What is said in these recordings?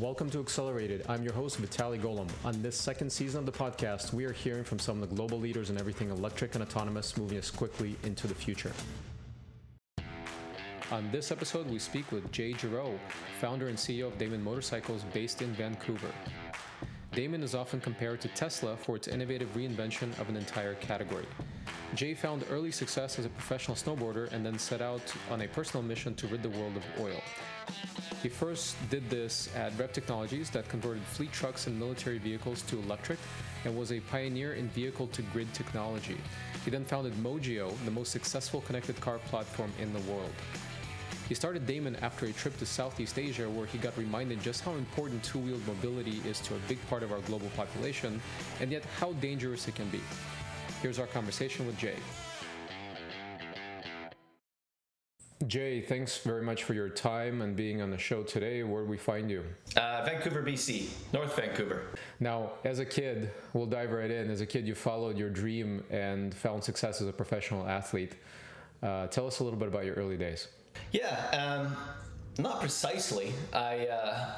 Welcome to Accelerated. I'm your host, Vitaly Golomb. On this second season of the podcast, we are hearing from some of the global leaders in everything electric and autonomous, moving us quickly into the future. On this episode, we speak with Jay Giraud, founder and CEO of Damon Motorcycles based in Vancouver. Damon is often compared to Tesla for its innovative reinvention of an entire category. Jay found early success as a professional snowboarder and then set out on a personal mission to rid the world of oil. He first did this at Rev Technologies that converted fleet trucks and military vehicles to electric and was a pioneer in vehicle to grid technology. He then founded Mojio, the most successful connected car platform in the world. He started Damon after a trip to Southeast Asia where he got reminded just how important two wheeled mobility is to a big part of our global population and yet how dangerous it can be. Here's our conversation with Jay. Jay, thanks very much for your time and being on the show today. Where do we find you? Uh, Vancouver, BC, North Vancouver. Now, as a kid, we'll dive right in. As a kid, you followed your dream and found success as a professional athlete. Uh, tell us a little bit about your early days. Yeah, um, not precisely. I uh,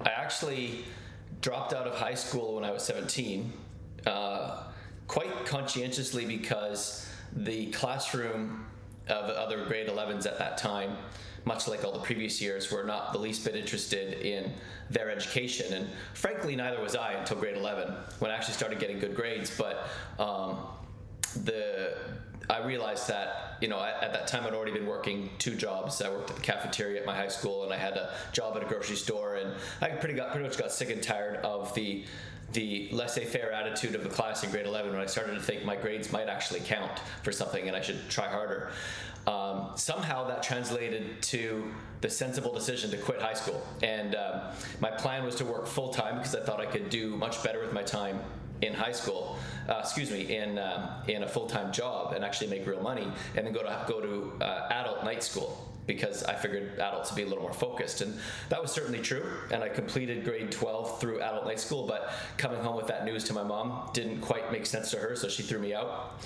I actually dropped out of high school when I was 17, uh, quite conscientiously because the classroom of other grade 11s at that time, much like all the previous years, were not the least bit interested in their education. And frankly, neither was I until grade 11 when I actually started getting good grades. But um, the I realized that you know at, at, that time I'd already been working two jobs. I worked at the cafeteria at my high school, and I had a job at a grocery store. And I pretty got pretty much got sick and tired of the the laissez-faire attitude of the class in grade 11 when I started to think my grades might actually count for something and I should try harder. Um, somehow that translated to the sensible decision to quit high school. And um, my plan was to work full time because I thought I could do much better with my time in high school, uh, excuse me, in um, in a full time job and actually make real money, and then go to go to uh, adult night school because I figured adults would be a little more focused. And that was certainly true. And I completed grade 12 through adult night school, but coming home with that news to my mom didn't quite make sense to her, so she threw me out.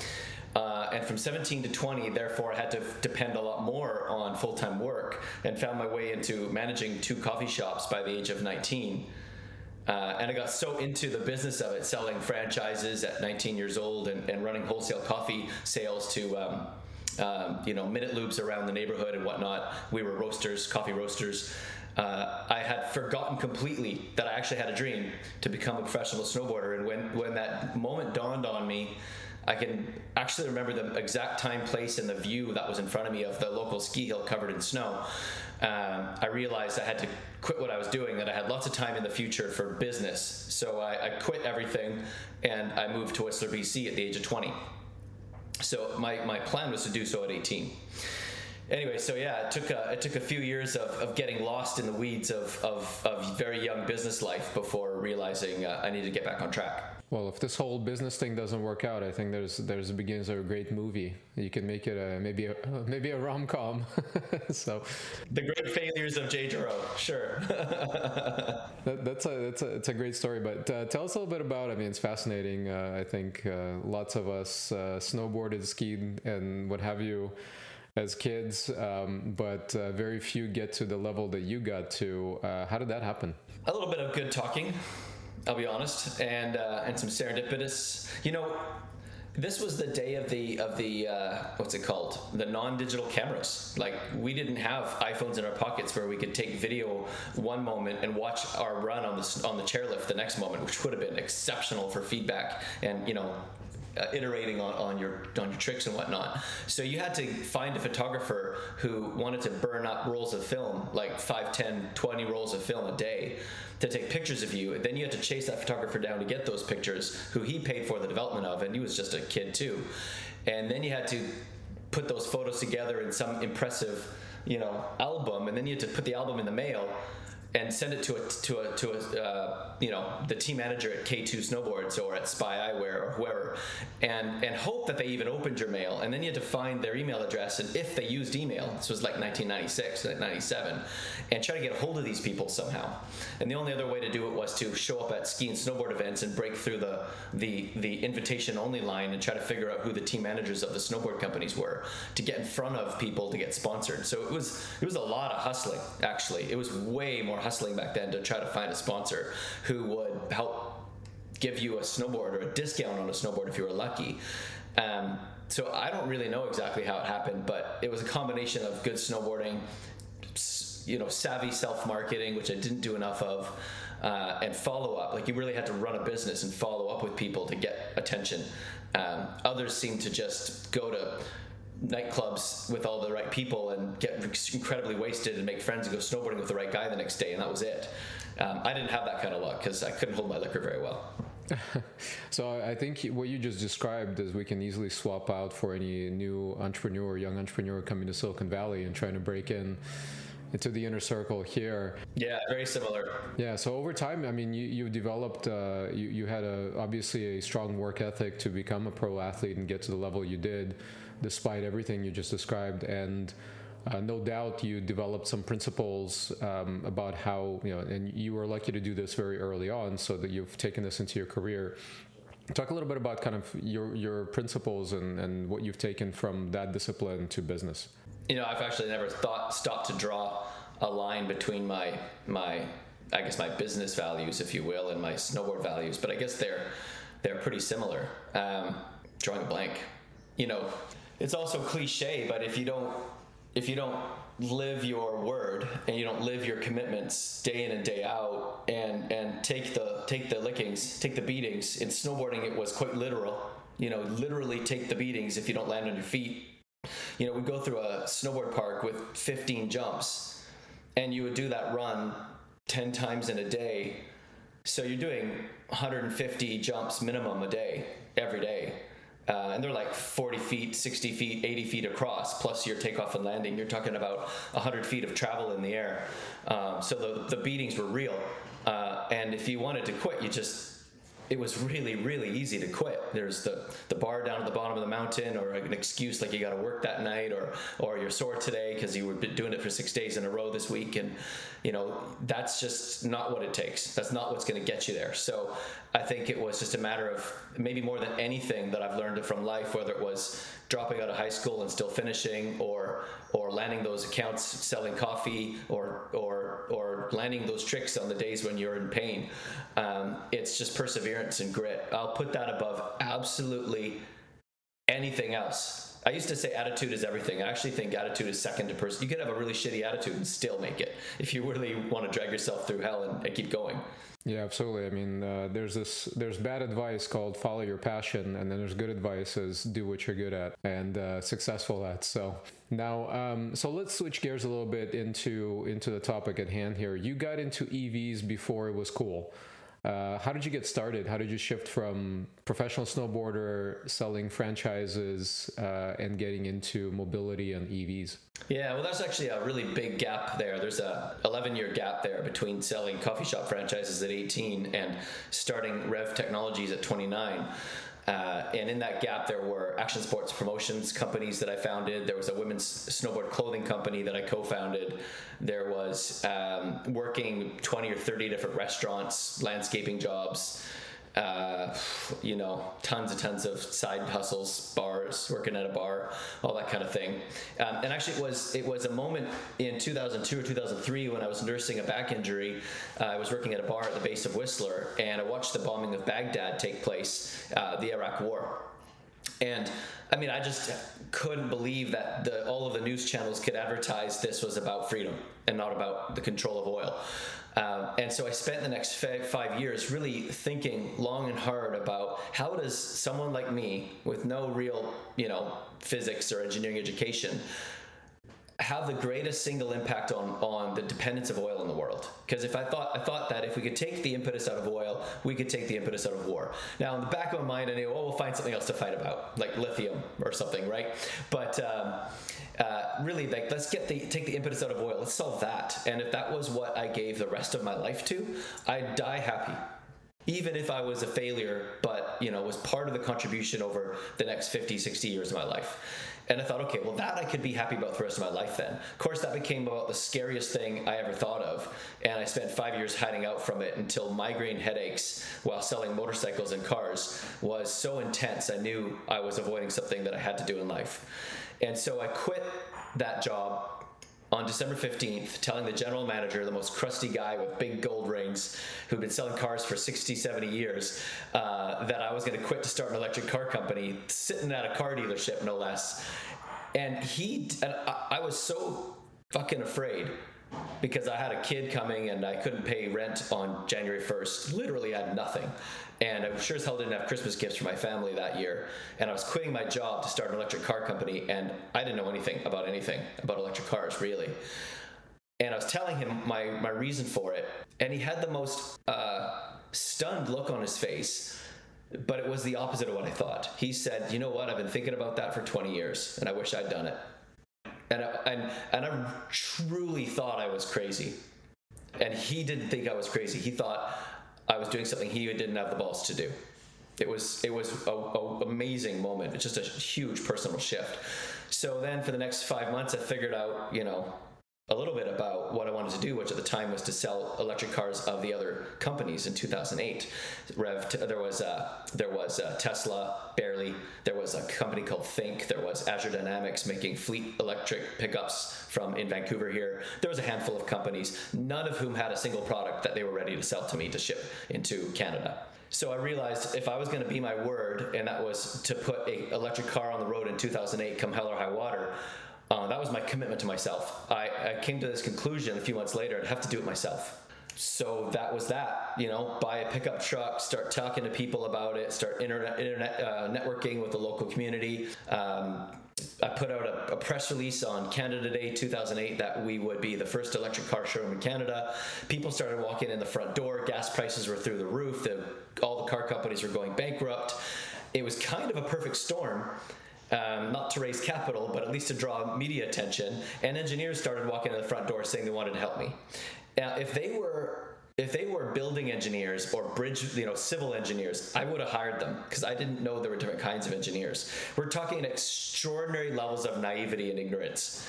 Uh, and from 17 to 20, therefore, I had to depend a lot more on full time work and found my way into managing two coffee shops by the age of 19. Uh, and I got so into the business of it, selling franchises at 19 years old and, and running wholesale coffee sales to um, um, you know, minute loops around the neighborhood and whatnot. We were roasters, coffee roasters. Uh, I had forgotten completely that I actually had a dream to become a professional snowboarder. And when, when that moment dawned on me, I can actually remember the exact time, place, and the view that was in front of me of the local ski hill covered in snow. Um, I realized I had to quit what I was doing, that I had lots of time in the future for business. So I, I quit everything and I moved to Whistler, BC at the age of 20. So my, my plan was to do so at 18. Anyway, so yeah, it took a, it took a few years of, of getting lost in the weeds of, of, of very young business life before realizing uh, I needed to get back on track. Well, if this whole business thing doesn't work out, I think there's there's the beginnings of a great movie. You can make it a maybe a maybe a rom com. so, the great failures of Jay Giraud, sure. that, that's a that's a it's a great story. But uh, tell us a little bit about. I mean, it's fascinating. Uh, I think uh, lots of us uh, snowboarded, skied, and what have you as kids, um, but uh, very few get to the level that you got to. Uh, how did that happen? A little bit of good talking I'll be honest, and uh, and some serendipitous. You know, this was the day of the of the uh, what's it called the non-digital cameras like we didn't have iphones in our pockets where we could take video one moment and watch our run on the on the chairlift the next moment which would have been exceptional for feedback and you know uh, iterating on, on your on your tricks and whatnot. So you had to find a photographer who wanted to burn up rolls of film, like 5, 10, 20 rolls of film a day to take pictures of you. Then you had to chase that photographer down to get those pictures, who he paid for the development of, and he was just a kid too. And then you had to put those photos together in some impressive, you know, album, and then you had to put the album in the mail and send it to a to a to a uh, you know the team manager at K2 Snowboards or at Spy Eyewear or whoever, and and hope that they even opened your mail, and then you had to find their email address, and if they used email, this was like 1996, 97, and try to get a hold of these people somehow. And the only other way to do it was to show up at ski and snowboard events and break through the the the invitation only line and try to figure out who the team managers of the snowboard companies were to get in front of people to get sponsored. So it was it was a lot of hustling. Actually, it was way more more hustling back then to try to find a sponsor who would help give you a snowboard or a discount on a snowboard if you were lucky. Um, so I don't really know exactly how it happened, but it was a combination of good snowboarding, you know, savvy self-marketing, which I didn't do enough of, uh, and follow up. Like you really had to run a business and follow up with people to get attention. Um, others seem to just go to nightclubs with all the right people and get incredibly wasted and make friends and go snowboarding with the right guy the next day, and that was it. Um, I didn't have that kind of luck because I couldn't hold my liquor very well. so I think what you just described is we can easily swap out for any new entrepreneur, young entrepreneur coming to Silicon Valley and trying to break in into the inner circle here. Yeah, very similar. Yeah, so over time, I mean, you, you developed, uh, you, you had a, obviously a strong work ethic to become a pro athlete and get to the level you did, despite everything you just described. And uh, no doubt you developed some principles um, about how, you know, and you were lucky to do this very early on so that you've taken this into your career. Talk a little bit about kind of your, your principles and, and what you've taken from that discipline to business you know, I've actually never thought stopped to draw a line between my my I guess my business values, if you will, and my snowboard values. But I guess they're they're pretty similar. Um, drawing a blank, you know, it's also cliche, but if you don't if you don't live your word and you don't live your commitments day in and day out and and take the take the lickings take the beatings in snowboarding it was quite literal you know literally take the beatings if you don't land on your feet you know, we'd go through a snowboard park with 15 jumps, and you would do that run 10 times in a day. So you're doing 150 jumps minimum a day, every day. Uh, and they're like 40 feet, 60 feet, 80 feet across, plus your takeoff and landing. You're talking about 100 feet of travel in the air. Um, so the, the beatings were real. Uh, and if you wanted to quit, you just it was really really easy to quit there's the the bar down at the bottom of the mountain or an excuse like you got to work that night or or you're sore today because you were doing it for six days in a row this week and you know that's just not what it takes that's not what's going to get you there so i think it was just a matter of maybe more than anything that i've learned from life whether it was dropping out of high school and still finishing or or landing those accounts selling coffee or or or landing those tricks on the days when you're in pain. Um, it's just perseverance and grit. I'll put that above absolutely anything else I used to say attitude is everything. I actually think attitude is second to person. You can have a really shitty attitude and still make it if you really want to drag yourself through hell and, and keep going. Yeah, absolutely. I mean, uh, there's this there's bad advice called follow your passion, and then there's good advice is do what you're good at and uh, successful at. So now, um, so let's switch gears a little bit into into the topic at hand here. You got into EVs before it was cool. Uh, how did you get started? How did you shift from professional snowboarder selling franchises uh, and getting into mobility and EVs? Yeah, well, that's actually a really big gap there. There's a 11 year gap there between selling coffee shop franchises at 18 and starting Rev Technologies at 29. Uh, and in that gap, there were action sports promotions companies that I founded. There was a women's snowboard clothing company that I co founded. There was um, working 20 or 30 different restaurants, landscaping jobs uh, you know, tons and tons of side hustles, bars, working at a bar, all that kind of thing. Um, and actually, it was it was a moment in 2002 or 2003 when I was nursing a back injury. Uh, I was working at a bar at the base of Whistler, and I watched the bombing of Baghdad take place, uh, the Iraq War. And I mean, I just couldn't believe that the, all of the news channels could advertise this was about freedom and not about the control of oil. Um, and so I spent the next five years really thinking long and hard about how does someone like me, with no real, you know, physics or engineering education, have the greatest single impact on on the dependence of oil in the world. Because if i thought i thought that if we could take the impetus out of oil we could take the impetus out of war. Now in the back of my mind i knew oh we'll find something else to fight about like lithium or something right? But um, uh, really like let's get the take the impetus out of oil. Let's solve that. And if that was what i gave the rest of my life to i'd die happy. Even if I was a failure, but you know, was part of the contribution over the next 50, 60 years of my life. And I thought, okay, well, that I could be happy about the rest of my life then. Of course, that became about the scariest thing I ever thought of. And I spent five years hiding out from it until migraine headaches while selling motorcycles and cars was so intense. I knew I was avoiding something that I had to do in life. And so I quit that job on December 15th telling the general manager, the most crusty guy with big gold rings who'd been selling cars for 60, 70 years, uh, that I was going to quit to start an electric car company, sitting at a car dealership, no less. And he, and I, I was so fucking afraid because I had a kid coming and I couldn't pay rent on January 1st. Literally I had nothing. And I sure as hell didn't have Christmas gifts for my family that year. And I was quitting my job to start an electric car company, and I didn't know anything about anything about electric cars, really. And I was telling him my, my reason for it, and he had the most uh, stunned look on his face. But it was the opposite of what I thought. He said, You know what? I've been thinking about that for 20 years, and I wish I'd done it. And I, and, and I truly thought I was crazy. And he didn't think I was crazy. He thought I was doing something he didn't have the balls to do. It was it was a, a amazing moment. It's just a huge personal shift. So then for the next five months, I figured out you know a little bit about what I wanted to do, which at the time was to sell electric cars of the other companies in 2008. Rev, there was uh, there was uh, Tesla, barely. There was a company called Think. There was Azure Dynamics making fleet electric pickups from in Vancouver here. There was a handful of companies, none of whom had a single product that they were ready to sell to me to ship into Canada. So I realized if I was going to be my word, and that was to put a electric car on the road in 2008, come hell or high water, uh, that was my commitment to myself. I, I came to this conclusion a few months later, I'd have to do it myself. So that was that, you know, buy a pickup truck, start talking to people about it, start internet, internet uh, networking with the local community. Um, I put out a, a, press release on Canada Day 2008 that we would be the first electric car showroom in Canada. People started walking in the front door. Gas prices were through the roof. The, all the car companies were going bankrupt. It was kind of a perfect storm um, not to raise capital, but at least to draw media attention. And engineers started walking in the front door saying they wanted to help me. Now, if they were if they were building engineers or bridge, you know, civil engineers, I would have hired them because I didn't know there were different kinds of engineers. We're talking extraordinary levels of naivety and ignorance.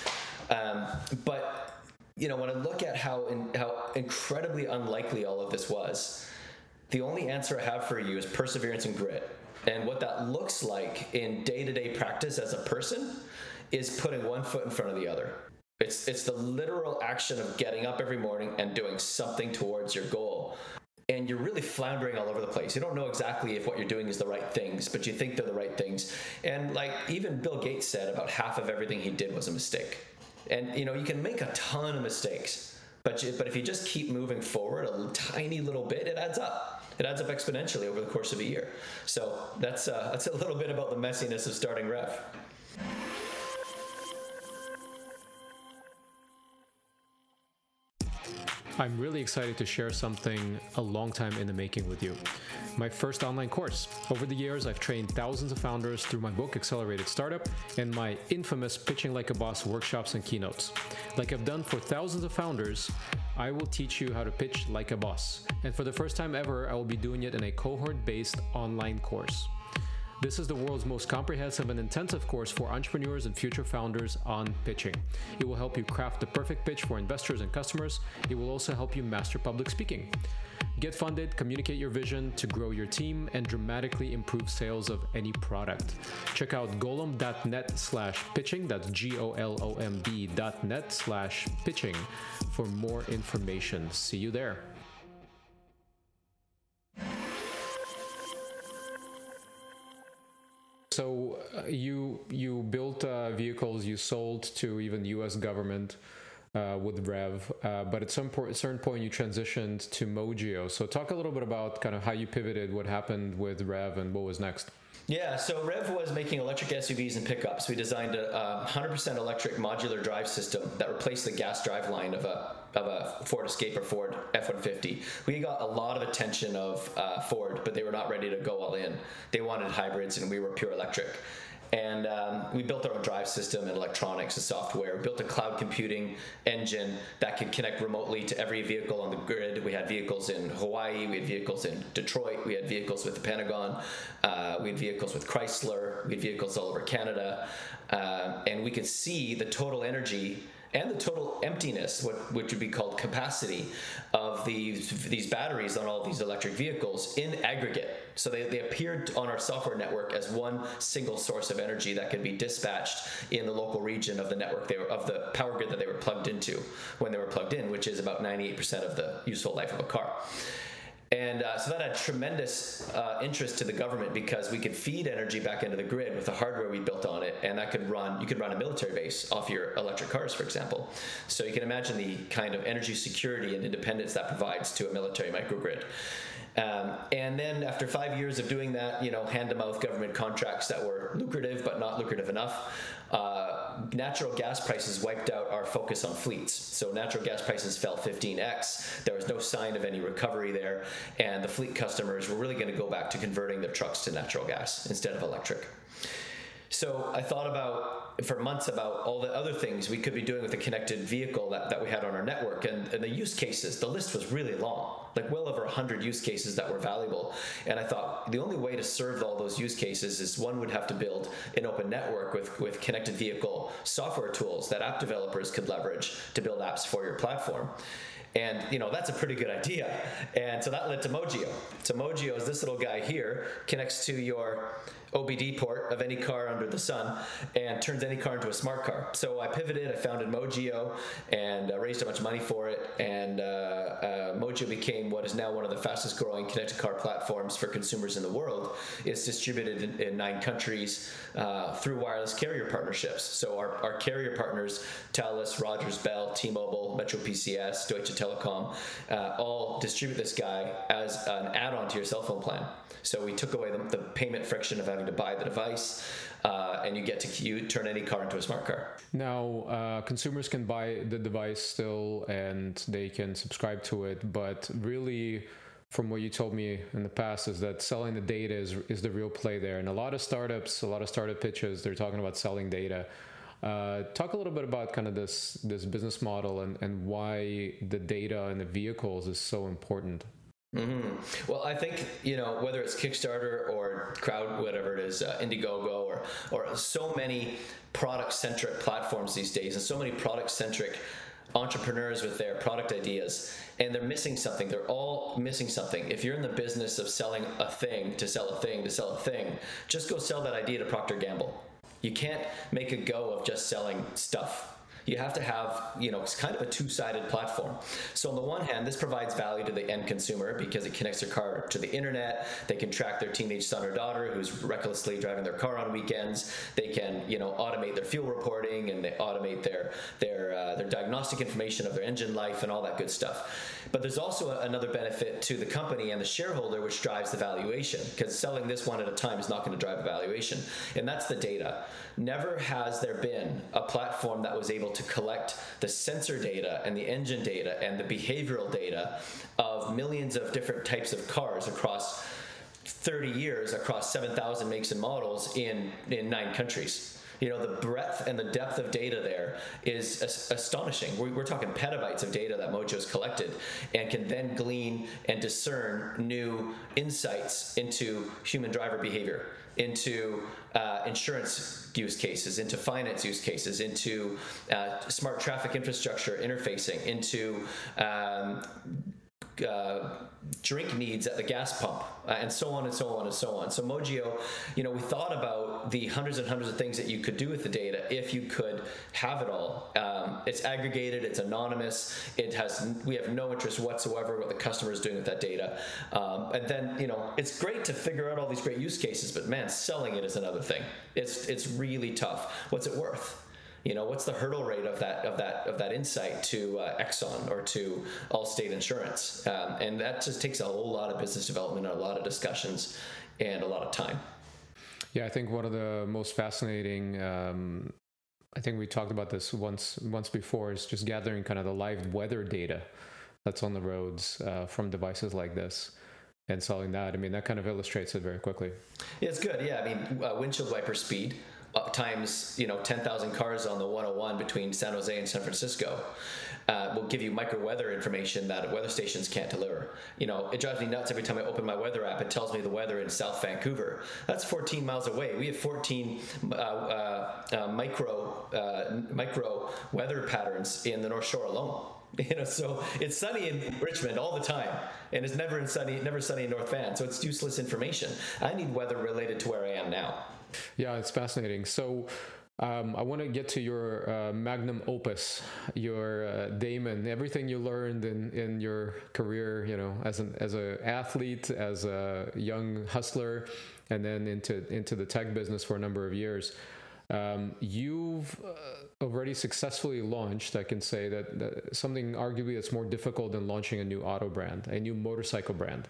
Um, but you know, when I look at how in, how incredibly unlikely all of this was, the only answer I have for you is perseverance and grit. And what that looks like in day to day practice as a person is putting one foot in front of the other. It's, it's the literal action of getting up every morning and doing something towards your goal. And you're really floundering all over the place. You don't know exactly if what you're doing is the right things, but you think they're the right things. And like even Bill Gates said, about half of everything he did was a mistake. And you know, you can make a ton of mistakes, but you, but if you just keep moving forward a tiny little bit, it adds up it adds up exponentially over the course of a year. So that's uh, that's a little bit about the messiness of starting Rev. I'm really excited to share something a long time in the making with you. My first online course. Over the years, I've trained thousands of founders through my book Accelerated Startup and my infamous Pitching Like a Boss workshops and keynotes. Like I've done for thousands of founders, I will teach you how to pitch like a boss. And for the first time ever, I will be doing it in a cohort based online course. This is the world's most comprehensive and intensive course for entrepreneurs and future founders on pitching. It will help you craft the perfect pitch for investors and customers. It will also help you master public speaking. Get funded, communicate your vision to grow your team, and dramatically improve sales of any product. Check out golomb.net slash pitching, that's G-O-L-O-M-B dot net slash pitching for more information. See you there. So uh, you you built uh, vehicles you sold to even the U.S. government uh, with Rev, uh, but at some point, certain point you transitioned to Mojio. So talk a little bit about kind of how you pivoted, what happened with Rev, and what was next. Yeah, so Rev was making electric SUVs and pickups. We designed a, a 100% electric modular drive system that replaced the gas drive line of a of a Ford Escape or Ford F-150. We got a lot of attention of uh, Ford, but they were not ready to go all in. They wanted hybrids, and we were pure electric. And um, we built our own drive system and electronics and software. We built a cloud computing engine that could connect remotely to every vehicle on the grid. We had vehicles in Hawaii, we had vehicles in Detroit, we had vehicles with the Pentagon, uh, we had vehicles with Chrysler, we had vehicles all over Canada. Uh, and we could see the total energy and the total emptiness, what, which would be called capacity, of these these batteries on all these electric vehicles in aggregate. So they, they appeared on our software network as one single source of energy that could be dispatched in the local region of the network they were, of the power grid that they were plugged into when they were plugged in, which is about 98% of the useful life of a car. And uh, so that had tremendous uh, interest to the government because we could feed energy back into the grid with the hardware we built on it, and that could run. You could run a military base off your electric cars, for example. So you can imagine the kind of energy security and independence that provides to a military microgrid. Um, and then after five years of doing that, you know, hand to mouth government contracts that were lucrative but not lucrative enough, uh, natural gas prices wiped out our focus on fleets. So natural gas prices fell 15x. There was no sign of any recovery there, and the fleet customers were really going to go back to converting their trucks to natural gas instead of electric. So I thought about for months about all the other things we could be doing with a connected vehicle that, that we had on our network and, and the use cases. The list was really long, like well over 100 use cases that were valuable. And I thought the only way to serve all those use cases is one would have to build an open network with, with connected vehicle software tools that app developers could leverage to build apps for your platform. And you know that's a pretty good idea. And so that led to Mojio. So Mojio is this little guy here, connects to your OBD port of any car under the sun and turns any car into a smart car. So I pivoted, I founded Mojio and uh, raised a bunch of money for it. And uh, uh, Mojio became what is now one of the fastest growing connected car platforms for consumers in the world. It's distributed in, in nine countries uh, through wireless carrier partnerships. So our, our carrier partners, Telus, Rogers Bell, T Mobile, Metro PCS, Deutsche Telekom, uh, all distribute this guy as an add on to your cell phone plan. So we took away the, the payment friction of having to buy the device, uh, and you get to you turn any car into a smart car. Now, uh, consumers can buy the device still, and they can subscribe to it, but really. From what you told me in the past, is that selling the data is, is the real play there. And a lot of startups, a lot of startup pitches, they're talking about selling data. Uh, talk a little bit about kind of this this business model and, and why the data and the vehicles is so important. Mm-hmm. Well, I think you know whether it's Kickstarter or crowd, whatever it is, uh, Indiegogo, or or so many product centric platforms these days, and so many product centric entrepreneurs with their product ideas, and they're missing something. They're all missing something. If you're in the business of selling a thing to sell a thing to sell a thing, just go sell that idea to Procter Gamble. You can't make a go of just selling stuff you have to have, you know, it's kind of a two-sided platform. So on the one hand, this provides value to the end consumer because it connects their car to the internet. They can track their teenage son or daughter who's recklessly driving their car on weekends. They can, you know, automate their fuel reporting and they automate their their uh, their diagnostic information of their engine life and all that good stuff. But there's also another benefit to the company and the shareholder, which drives the valuation because selling this one at a time is not going to drive a valuation, and that's the data. Never has there been a platform that was able to collect the sensor data and the engine data and the behavioral data of millions of different types of cars across 30 years across 7,000 makes and models in, in nine countries. You know, the breadth and the depth of data there is astonishing. We're, we're talking petabytes of data that Mojio's collected and can then glean and discern new insights into human driver behavior into uh, insurance use cases, into finance use cases, into uh, smart traffic infrastructure interfacing, into um, uh, drink needs at the gas pump, uh, and so on and so on and so on. So Mojio, you know, we thought about the hundreds and hundreds of things that you could do with the data if you could have it all. Um, it's aggregated, it's anonymous, it has we have no interest whatsoever what the customer is doing with that data. Um, and then you know, it's great to figure out all these great use cases, but man, selling it is another thing. It's it's really tough. What's it worth? You know what's the hurdle rate of that of that of that insight to uh, Exxon or to Allstate Insurance, um, and that just takes a whole lot of business development, and a lot of discussions, and a lot of time. Yeah, I think one of the most fascinating. Um, I think we talked about this once once before. Is just gathering kind of the live weather data that's on the roads uh, from devices like this and selling that. I mean, that kind of illustrates it very quickly. Yeah, it's good. Yeah, I mean, uh, windshield wiper speed times you know 10,000 cars on the 101 between San Jose and San Francisco uh, will give you micro weather information that weather stations can't deliver. You know, it drives me nuts every time I open my weather app. It tells me the weather in South Vancouver. That's 14 miles away. We have 14 uh, uh, uh micro uh, micro weather patterns in the North Shore alone. You know, so it's sunny in Richmond all the time, and it's never in sunny, never sunny in North Van. So it's useless information. I need weather related to where I am now. Yeah, it's fascinating. So. Um, I want to get to your uh, magnum opus, your uh, Damon. Everything you learned in, in your career, you know, as an as a athlete, as a young hustler, and then into into the tech business for a number of years. Um, you've uh, already successfully launched. I can say that, that something arguably that's more difficult than launching a new auto brand, a new motorcycle brand.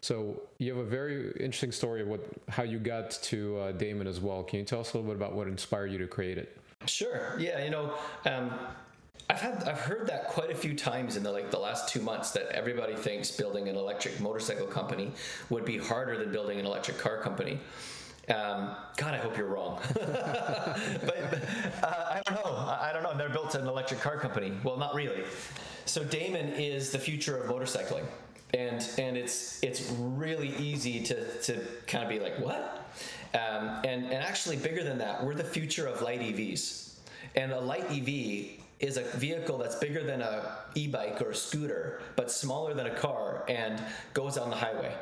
So you have a very interesting story of what how you got to uh, Damon as well. Can you tell us a little bit about what inspired you to create it? Sure. Yeah. You know, um, I've had I've heard that quite a few times in the like the last two months that everybody thinks building an electric motorcycle company would be harder than building an electric car company. Um, God, I hope you're wrong. but uh, I don't know. I don't know. I've never built an electric car company. Well, not really. So Damon is the future of motorcycling and and it's it's really easy to to kind of be like what? Um, and and actually bigger than that we're the future of light evs and a light ev is a vehicle that's bigger than a e-bike or a scooter but smaller than a car and goes on the highway.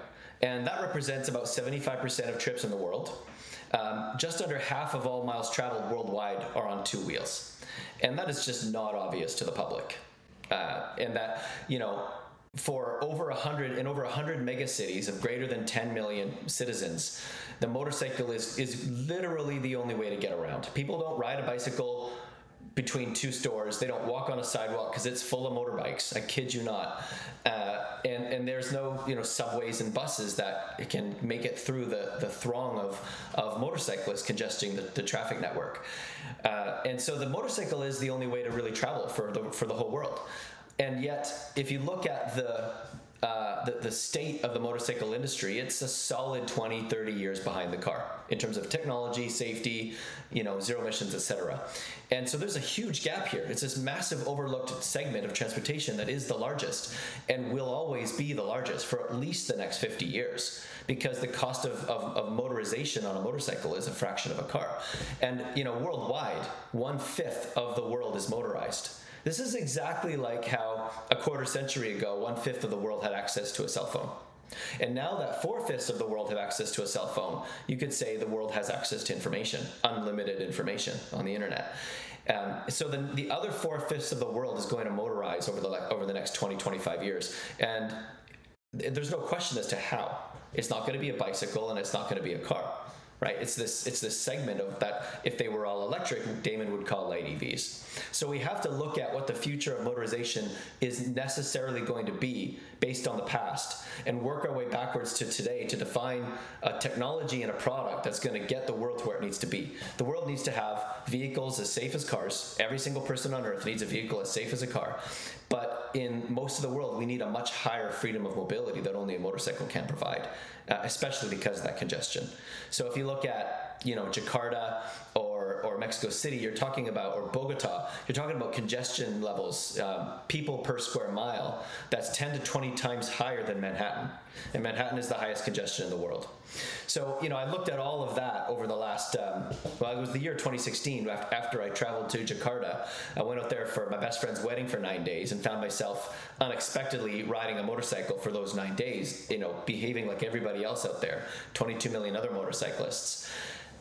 And that represents about 75% of trips in the world. Um, just under half of all miles traveled worldwide are on two wheels. And that is just not obvious to the public. Uh, and that you know for over 100 in over 100 megacities of greater than 10 million citizens the motorcycle is is literally the only way to get around. People don't ride a bicycle between two stores. They don't walk on a sidewalk because it's full of motorbikes. I kid you not. Uh, and and there's no you know subways and buses that can make it through the the throng of of motorcyclists congesting the, the traffic network. Uh, and so the motorcycle is the only way to really travel for the for the whole world and yet, if you look at the, uh, the, the state of the motorcycle industry, it's a solid 20, 30 years behind the car in terms of technology, safety, you know, zero emissions, etc. And so there's a huge gap here. It's this massive overlooked segment of transportation that is the largest and will always be the largest for at least the next 50 years because the cost of, of, of motorization on a motorcycle is a fraction of a car. And, you know, worldwide, one fifth of the world is motorized. This is exactly like how a quarter century ago, one fifth of the world had access to a cell phone. And now that four fifths of the world have access to a cell phone, you could say the world has access to information, unlimited information on the internet. Um, so the, the other four fifths of the world is going to motorize over the over the next 20, 25 years. And there's no question as to how. It's not going to be a bicycle and it's not going to be a car right? It's this it's this segment of that if they were all electric, Damon would call light EVs. So we have to look at what the future of motorization is necessarily going to be based on the past and work our way backwards to today to define a technology and a product that's going to get the world to where it needs to be. The world needs to have vehicles as safe as cars. Every single person on earth needs a vehicle as safe as a car. But in most of the world, we need a much higher freedom of mobility that only a motorcycle can provide, uh, especially because of that congestion. So if you look at, you know, Jakarta or, or Mexico City, you're talking about, or Bogota, you're talking about congestion levels, um, people per square mile, that's 10 to 20 times higher than Manhattan. And Manhattan is the highest congestion in the world. So, you know, I looked at all of that over the last, um, well, it was the year 2016 after I traveled to Jakarta. I went out there for my best friend's wedding for nine days and found myself unexpectedly riding a motorcycle for those nine days, you know, behaving like everybody else out there, 22 million other motorcyclists.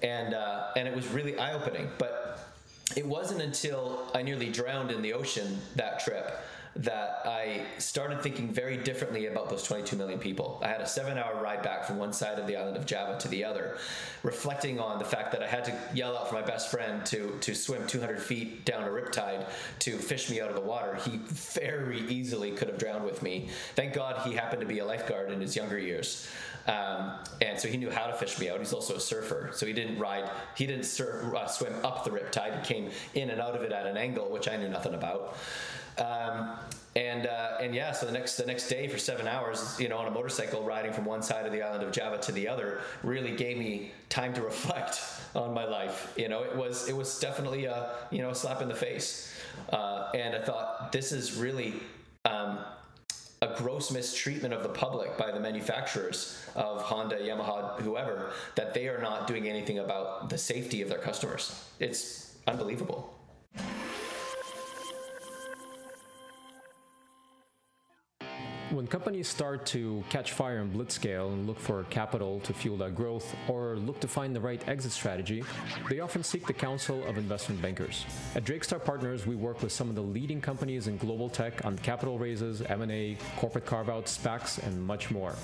And, uh, and it was really eye opening. But it wasn't until I nearly drowned in the ocean that trip that I started thinking very differently about those 22 million people. I had a seven hour ride back from one side of the island of Java to the other, reflecting on the fact that I had to yell out for my best friend to, to swim 200 feet down a riptide to fish me out of the water. He very easily could have drowned with me. Thank God he happened to be a lifeguard in his younger years. Um, and so he knew how to fish me out. He's also a surfer, so he didn't ride, he didn't uh, swim up the riptide. He came in and out of it at an angle, which I knew nothing about. Um, and uh, and yeah, so the next the next day for seven hours, you know, on a motorcycle riding from one side of the island of Java to the other, really gave me time to reflect on my life. You know, it was it was definitely a you know a slap in the face, uh, and I thought this is really. Um, a gross mistreatment of the public by the manufacturers of Honda, Yamaha, whoever, that they are not doing anything about the safety of their customers. It's unbelievable. When companies start to catch fire and blitzscale and look for capital to fuel that growth or look to find the right exit strategy, they often seek the counsel of investment bankers. At Drakestar Partners, we work with some of the leading companies in global tech on capital raises, M&A, corporate carve-outs, SPACs, and much more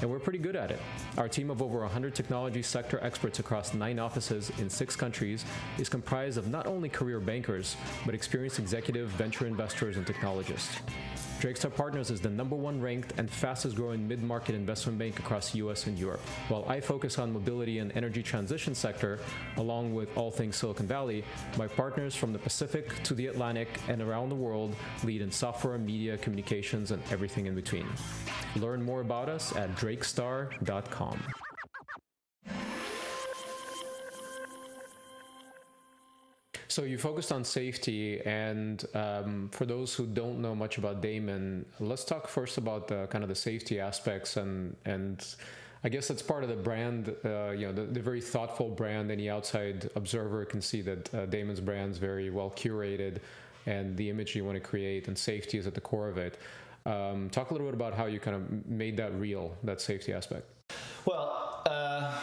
and we're pretty good at it. Our team of over 100 technology sector experts across nine offices in six countries is comprised of not only career bankers, but experienced executive venture investors and technologists. Drakestar Partners is the number one ranked and fastest growing mid market investment bank across US and Europe. While I focus on mobility and energy transition sector, along with all things Silicon Valley, my partners from the Pacific to the Atlantic and around the world lead in software, media, communications, and everything in between. Learn more about us at drakestar.com. So you focused on safety, and um, for those who don't know much about Damon, let's talk first about the kind of the safety aspects and and. I guess that's part of the brand, uh, you know, the, the, very thoughtful brand. Any outside observer can see that uh, Damon's brand is very well curated, and the image you want to create and safety is at the core of it. Um, talk a little bit about how you kind of made that real, that safety aspect. Well, uh,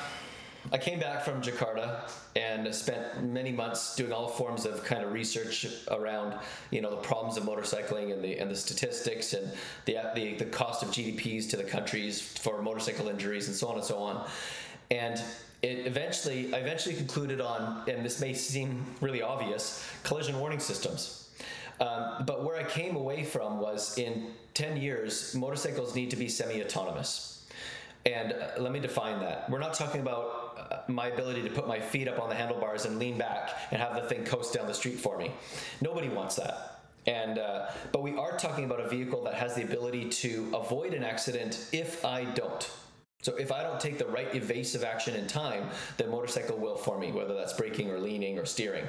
I came back from Jakarta and spent many months doing all forms of kind of research around, you know, the problems of motorcycling and the and the statistics and the the, the cost of GDPs to the countries for motorcycle injuries and so on and so on. And it eventually, I eventually concluded on, and this may seem really obvious, collision warning systems. Um, but where I came away from was in 10 years, motorcycles need to be semi autonomous. And uh, let me define that. We're not talking about my ability to put my feet up on the handlebars and lean back and have the thing coast down the street for me. Nobody wants that. And uh, but we are talking about a vehicle that has the ability to avoid an accident if I don't. So if I don't take the right evasive action in time, the motorcycle will for me, whether that's braking or leaning or steering.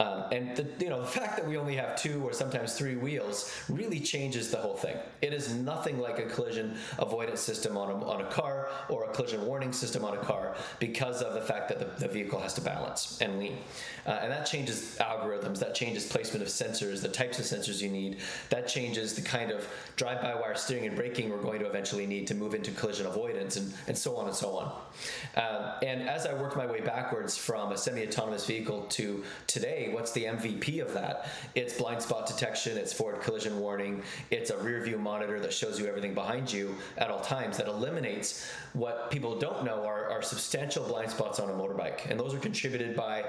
Um, and the, you know the fact that we only have two or sometimes three wheels really changes the whole thing. It is nothing like a collision avoidance system on a, on a car or a collision warning system on a car because of the fact that the, the vehicle has to balance and lean. Uh, and that changes algorithms, that changes placement of sensors, the types of sensors you need, that changes the kind of drive-by-wire steering and braking we're going to eventually need to move into collision avoidance and and so on and so on. Um, and as I worked my way backwards from a semi-autonomous vehicle to today, what's the MVP of that? It's blind spot detection, it's forward collision warning, it's a rear view monitor that shows you everything behind you at all times that eliminates what people don't know are, are substantial blind spots on a motorbike. And those are contributed by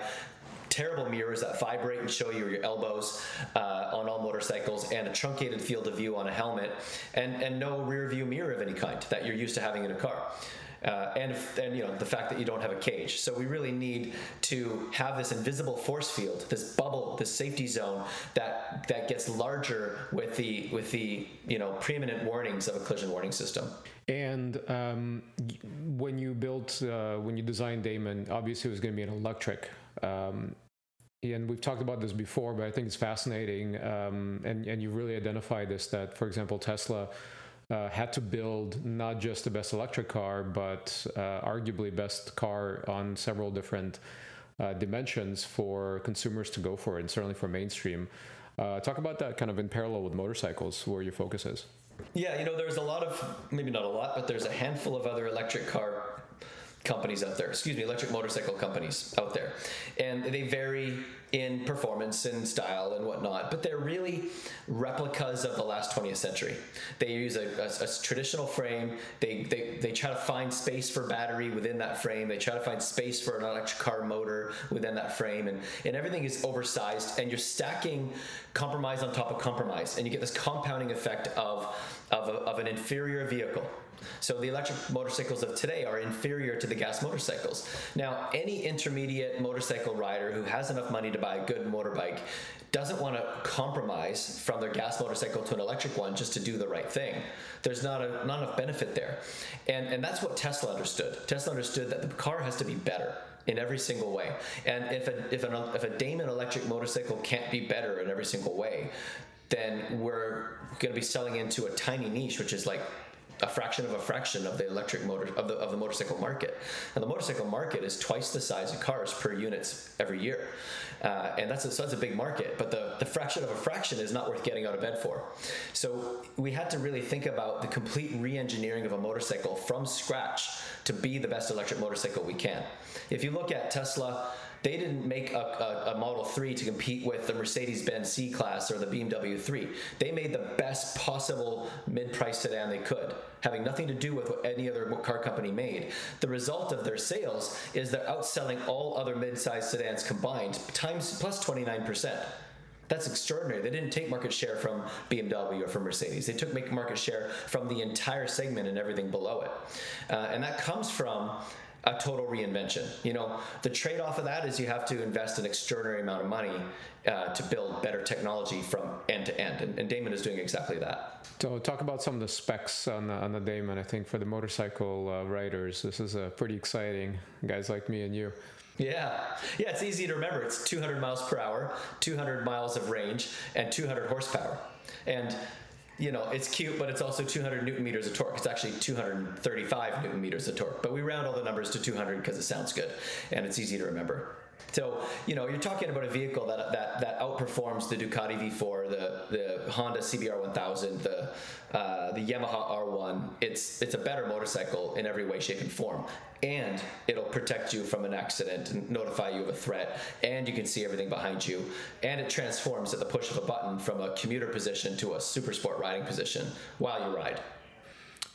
terrible mirrors that vibrate and show you your elbows uh, on all motorcycles, and a truncated field of view on a helmet, and, and no rear view mirror of any kind that you're used to having in a car. Uh, and and you know the fact that you don't have a cage. So we really need to have this invisible force field, this bubble, this safety zone that that gets larger with the with the you know preeminent warnings of a collision warning system. And um, when you built uh, when you designed Damon, obviously it was going to be an electric. Um, and we've talked about this before, but I think it's fascinating. Um, and, and you really identify this that, for example, Tesla uh, had to build not just the best electric car, but uh, arguably best car on several different uh, dimensions for consumers to go for, and certainly for mainstream. Uh, talk about that kind of in parallel with motorcycles, where your focus is. Yeah, you know, there's a lot of maybe not a lot, but there's a handful of other electric car companies out there. Excuse me, electric motorcycle companies out there, and they vary in performance and style and whatnot, but they're really replicas of the last 20th century. They use a, a, a traditional frame. They, they they try to find space for battery within that frame. They try to find space for an electric car motor within that frame, and and everything is oversized. And you're stacking compromise on top of compromise, and you get this compounding effect of of, a, of an inferior vehicle so the electric motorcycles of today are inferior to the gas motorcycles. Now, any intermediate motorcycle rider who has enough money to a good motorbike doesn't want to compromise from their gas motorcycle to an electric one just to do the right thing. There's not, a, not enough benefit there. And, and that's what Tesla understood. Tesla understood that the car has to be better in every single way. And if a, if, an, if a Damon electric motorcycle can't be better in every single way, then we're going to be selling into a tiny niche, which is like a fraction of a fraction of the electric motor of the, of the motorcycle market. And the motorcycle market is twice the size of cars per units every year. Uh, and that's a, so that's a big market, but the, the fraction of a fraction is not worth getting out of bed for. So we had to really think about the complete re-engineering of a motorcycle from scratch to be the best electric motorcycle we can. If you look at Tesla, they didn't make a, a, a Model 3 to compete with the Mercedes Benz C Class or the BMW 3. They made the best possible mid price sedan they could, having nothing to do with what any other car company made. The result of their sales is they're outselling all other mid sized sedans combined, times plus 29%. That's extraordinary. They didn't take market share from BMW or from Mercedes. They took market share from the entire segment and everything below it. Uh, and that comes from a total reinvention. You know, the trade off of that is you have to invest an extraordinary amount of money uh, to build better technology from end to end. And, and, Damon is doing exactly that. So, talk about some of the specs on the, on the Damon. I think for the motorcycle uh, riders, this is a pretty exciting, guys like me and you. Yeah, yeah, it's easy to remember. It's 200 miles per hour, 200 miles of range, and 200 horsepower. And you know, it's cute, but it's also 200 newton meters of torque. It's actually 235 newton meters of torque, but we round all the numbers to 200 because it sounds good and it's easy to remember. So you know, you're talking about a vehicle that that that outperforms the Ducati V4, the the Honda CBR 1000, the uh, the Yamaha R1. It's it's a better motorcycle in every way, shape, and form, and it'll protect you from an accident and notify you of a threat, and you can see everything behind you, and it transforms at the push of a button from a commuter position to a super sport riding position while you ride.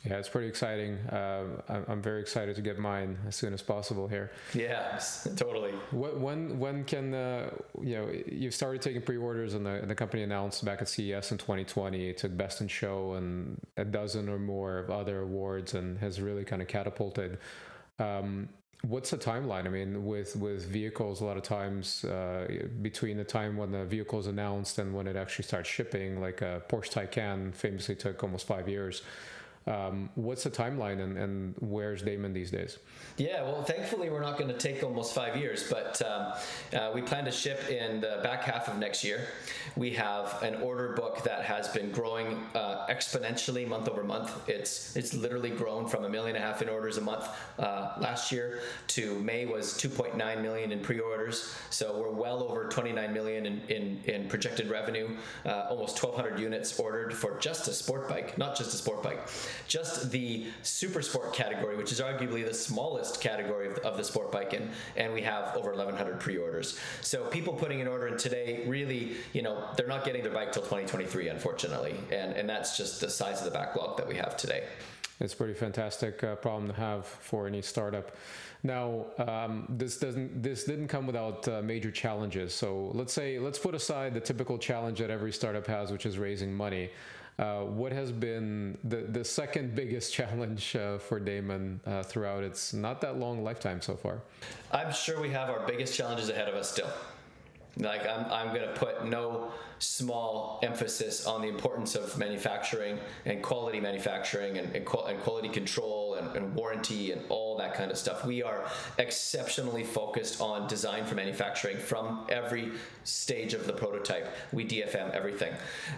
Yeah, it's pretty exciting. Uh, I'm very excited to get mine as soon as possible here. Yeah, totally. When when can uh, you know you started taking pre-orders and the the company announced back at CES in 2020 it took Best in Show and a dozen or more of other awards and has really kind of catapulted. Um, what's the timeline? I mean, with with vehicles, a lot of times uh, between the time when the vehicle is announced and when it actually starts shipping, like a Porsche Taycan famously took almost five years. Um, what's the timeline and, and, where's Damon these days? Yeah, well, thankfully, we're not going to take almost five years, but um, uh, we plan to ship in the back half of next year. We have an order book that has been growing uh, exponentially month over month. It's it's literally grown from a million and a half in orders a month uh, last year to May was 2.9 million in pre-orders. So we're well over 29 million in, in, in projected revenue, uh, almost 1,200 units ordered for just a sport bike, not just a sport bike just the super sport category, which is arguably the smallest category of, of the sport bike, and, and we have over 1,100 pre-orders. So people putting an order in today, really, you know, they're not getting their bike till 2023, unfortunately, and and that's just the size of the backlog that we have today. It's pretty fantastic uh, problem to have for any startup. Now, um, this doesn't this didn't come without uh, major challenges. So let's say let's put aside the typical challenge that every startup has, which is raising money. Uh, what has been the, the second biggest challenge uh, for Damon uh, throughout its not that long lifetime so far? I'm sure we have our biggest challenges ahead of us still. Like, I'm, I'm going to put no small emphasis on the importance of manufacturing and quality manufacturing and, and, and quality control and, and, warranty and all that kind of stuff. We are exceptionally focused on design for manufacturing from every stage of the prototype. We DFM everything.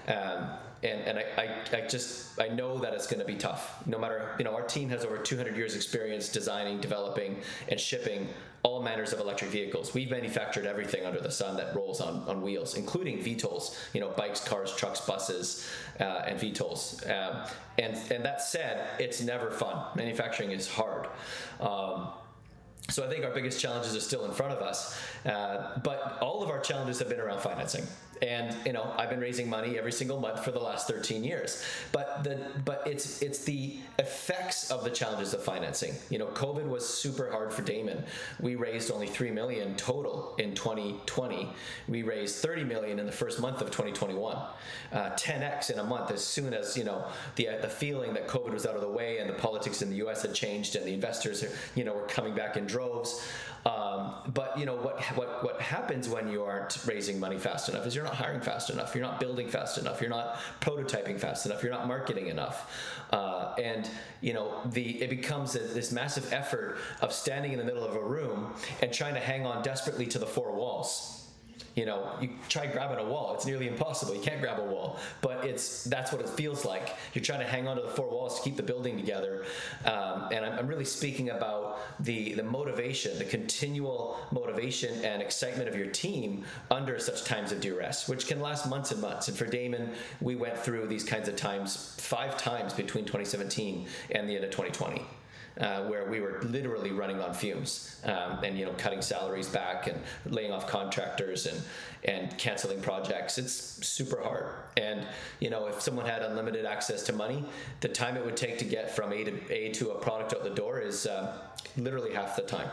Um, and, and I, I, I, just I know that it's going to be tough. No matter you know, our team has over 200 years experience designing, developing, and shipping all manners of electric vehicles. We've manufactured everything under the sun that rolls on, on wheels, including VTOLs. You know, bikes, cars, trucks, buses, uh, and VTOLs. Um, and and that said, it's never fun. Manufacturing is hard. Um, so I think our biggest challenges are still in front of us. Uh, but all of our challenges have been around financing. And you know, I've been raising money every single month for the last 13 years. But the but it's it's the effects of the challenges of financing. You know, COVID was super hard for Damon. We raised only three million total in 2020. We raised 30 million in the first month of 2021. Uh, 10x in a month as soon as you know the the feeling that COVID was out of the way and the politics in the U.S. had changed and the investors you know were coming back in droves. Um, but you know what what what happens when you aren't raising money fast enough is you're not hiring fast enough, you're not building fast enough, you're not prototyping fast enough, you're not marketing enough, uh, and you know the it becomes a, this massive effort of standing in the middle of a room and trying to hang on desperately to the four walls you know you try grabbing a wall it's nearly impossible you can't grab a wall. But it's that's what it feels like. You're trying to hang on to the four walls to keep the building together. Um, and I'm, I'm, really speaking about the the motivation the continual motivation and excitement of your team under such times of duress which can last months and months. And for damon we went through these kinds of times five times between 2017 and the end of 2020 uh, where we were literally running on fumes um, and you know cutting salaries back and laying off contractors and and canceling projects. It's super hard. And you know if someone had unlimited access to money, the time it would take to get from A to A to a product out the door is uh, literally half the time.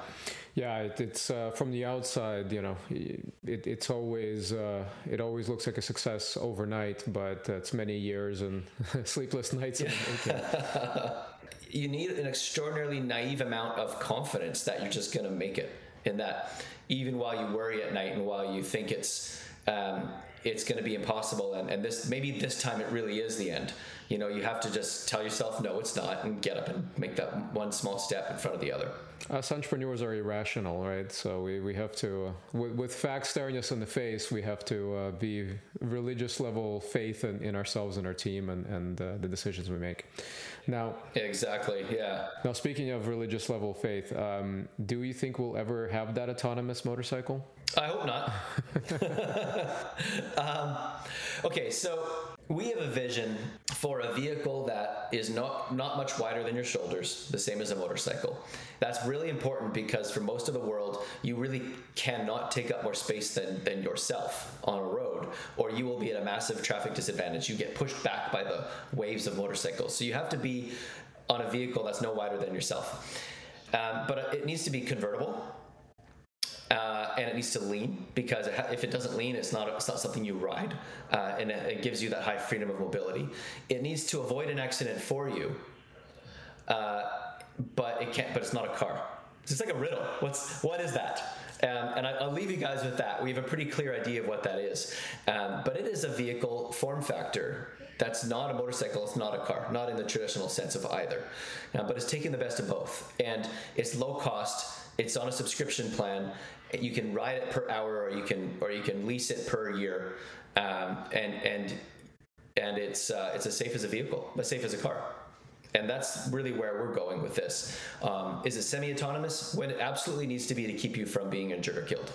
Yeah, it, it's uh, from the outside, you know, it, it's always uh, it always looks like a success overnight, but it's many years and sleepless nights. Yeah. you need an extraordinarily naive amount of confidence that you're just going to make it. In that even while you worry at night and while you think it's um, it's going to be impossible and, and this maybe this time it really is the end. You know you have to just tell yourself no it's not and get up and make that one small step in front of the other. Us entrepreneurs are irrational right? So we, we have to uh, with, with facts staring us in the face we have to uh, be religious level faith in, in ourselves and our team and, and uh, the decisions we make now, exactly, yeah. Now, speaking of religious level faith, um, do you think we'll ever have that autonomous motorcycle? I hope not. um, okay, so we have a vision for a vehicle that is not not much wider than your shoulders, the same as a motorcycle. That's really important because for most of the world, you really cannot take up more space than, than yourself on a road, or you will be at a massive traffic disadvantage. You get pushed back by the waves of motorcycles. So you have to be on a vehicle that's no wider than yourself. Um, but it needs to be convertible uh, and it needs to lean because it ha- if it doesn't lean, it's not it's not something you ride, uh, and it, it, gives you that high freedom of mobility. It needs to avoid an accident for you, uh, but it can't. But it's not a car. It's just like a riddle. What's what is that? Um, and I, will leave you guys with that. We have a pretty clear idea of what that is, um, but it is a vehicle form factor that's not a motorcycle, it's not a car, not in the traditional sense of either. Uh, but it's taking the best of both. And it's low cost, it's on a subscription plan, you can ride it per hour or you can or you can lease it per year. Um, and and and it's uh, it's as safe as a vehicle as safe as a car. And that's really where we're going with this. Um, is it semi-autonomous? When it absolutely needs to be to keep you from being injured or killed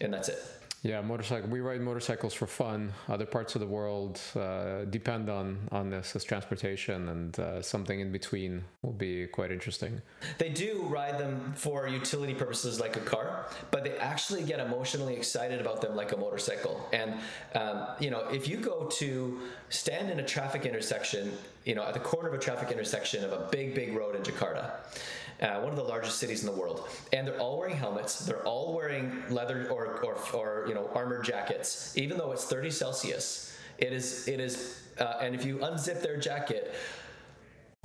and that's it yeah, motorcycle. We ride motorcycles for fun. Other parts of the world uh, depend on on this as transportation, and uh, something in between will be quite interesting. They do ride them for utility purposes like a car, but they actually get emotionally excited about them like a motorcycle. And um, you know, if you go to stand in a traffic intersection, you know, at the corner of a traffic intersection of a big, big road in Jakarta uh, one of the largest cities in the world, and they're all wearing helmets. They're all wearing leather or, or, or you know armored jackets, even though it's 30 Celsius. It is it is, uh, and if you unzip their jacket,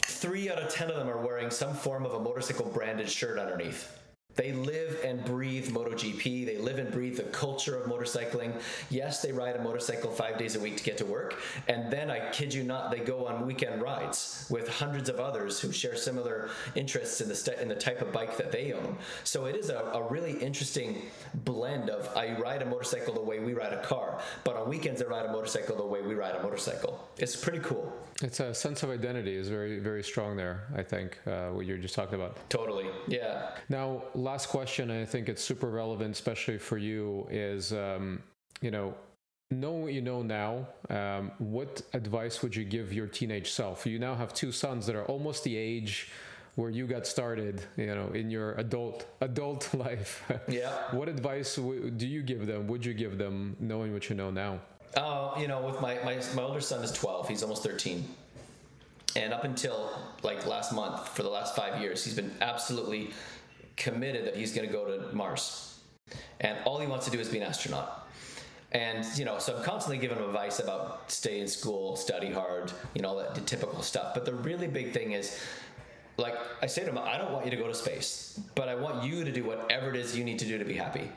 three out of ten of them are wearing some form of a motorcycle branded shirt underneath. They live and breathe MotoGP. They live and breathe the culture of motorcycling. Yes, they ride a motorcycle five days a week to get to work. And then, I kid you not, they go on weekend rides with hundreds of others who share similar interests in the, st- in the type of bike that they own. So it is a, a really interesting blend of I ride a motorcycle the way we ride a car, but on weekends I ride a motorcycle the way we ride a motorcycle. It's pretty cool. It's a sense of identity is very, very strong there, I think, uh, what you're just talking about. Totally, yeah. Now, last question, and I think it's super relevant, especially for you, is um, you know, knowing what you know now, um, what advice would you give your teenage self? You now have two sons that are almost the age where you got started, you know, in your adult adult life. Yeah. what advice w- do you give them? Would you give them, knowing what you know now? Uh, you know, with my, my my older son is 12. He's almost 13. And up until like last month, for the last five years, he's been absolutely committed that he's going to go to Mars. And all he wants to do is be an astronaut. And you know, so I'm constantly giving him advice about stay in school, study hard, you know, all that typical stuff. But the really big thing is, like I say to him, I don't want you to go to space, but I want you to do whatever it is you need to do to be happy.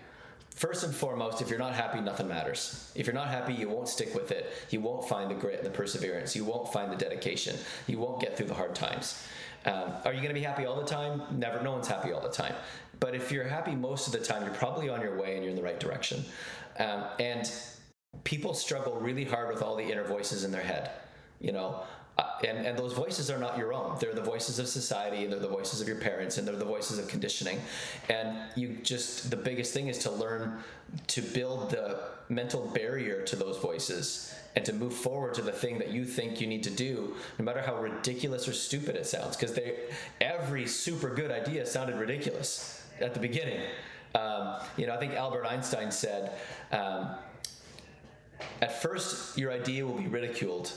First and foremost, if you're not happy, nothing matters. If you're not happy, you won't stick with it. You won't find the grit and the perseverance. You won't find the dedication. You won't get through the hard times. Um, are you going to be happy all the time? Never. No one's happy all the time. But if you're happy most of the time, you're probably on your way and you're in the right direction. Um, and people struggle really hard with all the inner voices in their head. You know, uh, and, and those voices are not your own. They're the voices of society, and they're the voices of your parents, and they're the voices of conditioning. And you just, the biggest thing is to learn to build the mental barrier to those voices and to move forward to the thing that you think you need to do, no matter how ridiculous or stupid it sounds. Because every super good idea sounded ridiculous at the beginning. Um, you know, I think Albert Einstein said, um, at first, your idea will be ridiculed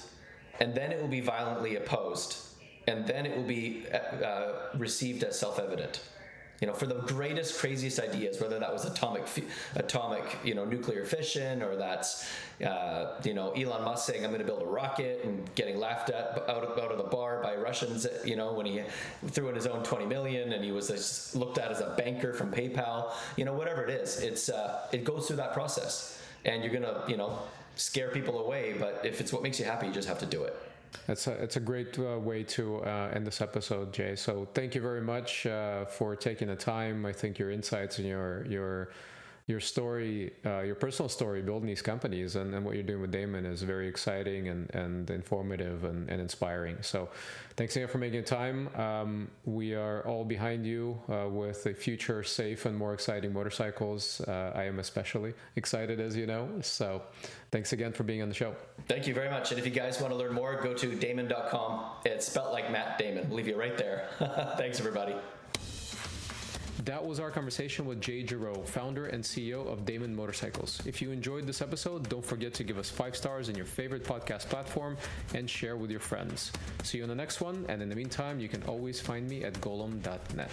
and then it will be violently opposed, and then it will be uh, received as self-evident. You know, for the greatest, craziest ideas, whether that was atomic, atomic, you know, nuclear fission, or that's, uh, you know, Elon Musk saying I'm going to build a rocket and getting laughed at out of, out of the bar by Russians, you know, when he threw in his own 20 million and he was looked at as a banker from PayPal, you know, whatever it is, it's uh, it goes through that process, and you're gonna, you know, scare people away. But if it's what makes you happy, you just have to do it. That's a, it's a great uh, way to uh, end this episode, Jay. So thank you very much uh, for taking the time. I think your insights and your your your story, uh, your personal story, building these companies, and, and what you're doing with Damon is very exciting and, and informative and, and inspiring. So, thanks again for making time. Um, we are all behind you uh, with the future safe and more exciting motorcycles. Uh, I am especially excited, as you know. So, thanks again for being on the show. Thank you very much. And if you guys want to learn more, go to damon.com. It's spelled like Matt Damon. We'll leave you right there. thanks, everybody. That was our conversation with Jay Giraud, founder and CEO of Damon Motorcycles. If you enjoyed this episode, don't forget to give us five stars in your favorite podcast platform and share with your friends. See you in the next one, and in the meantime, you can always find me at golomb.net.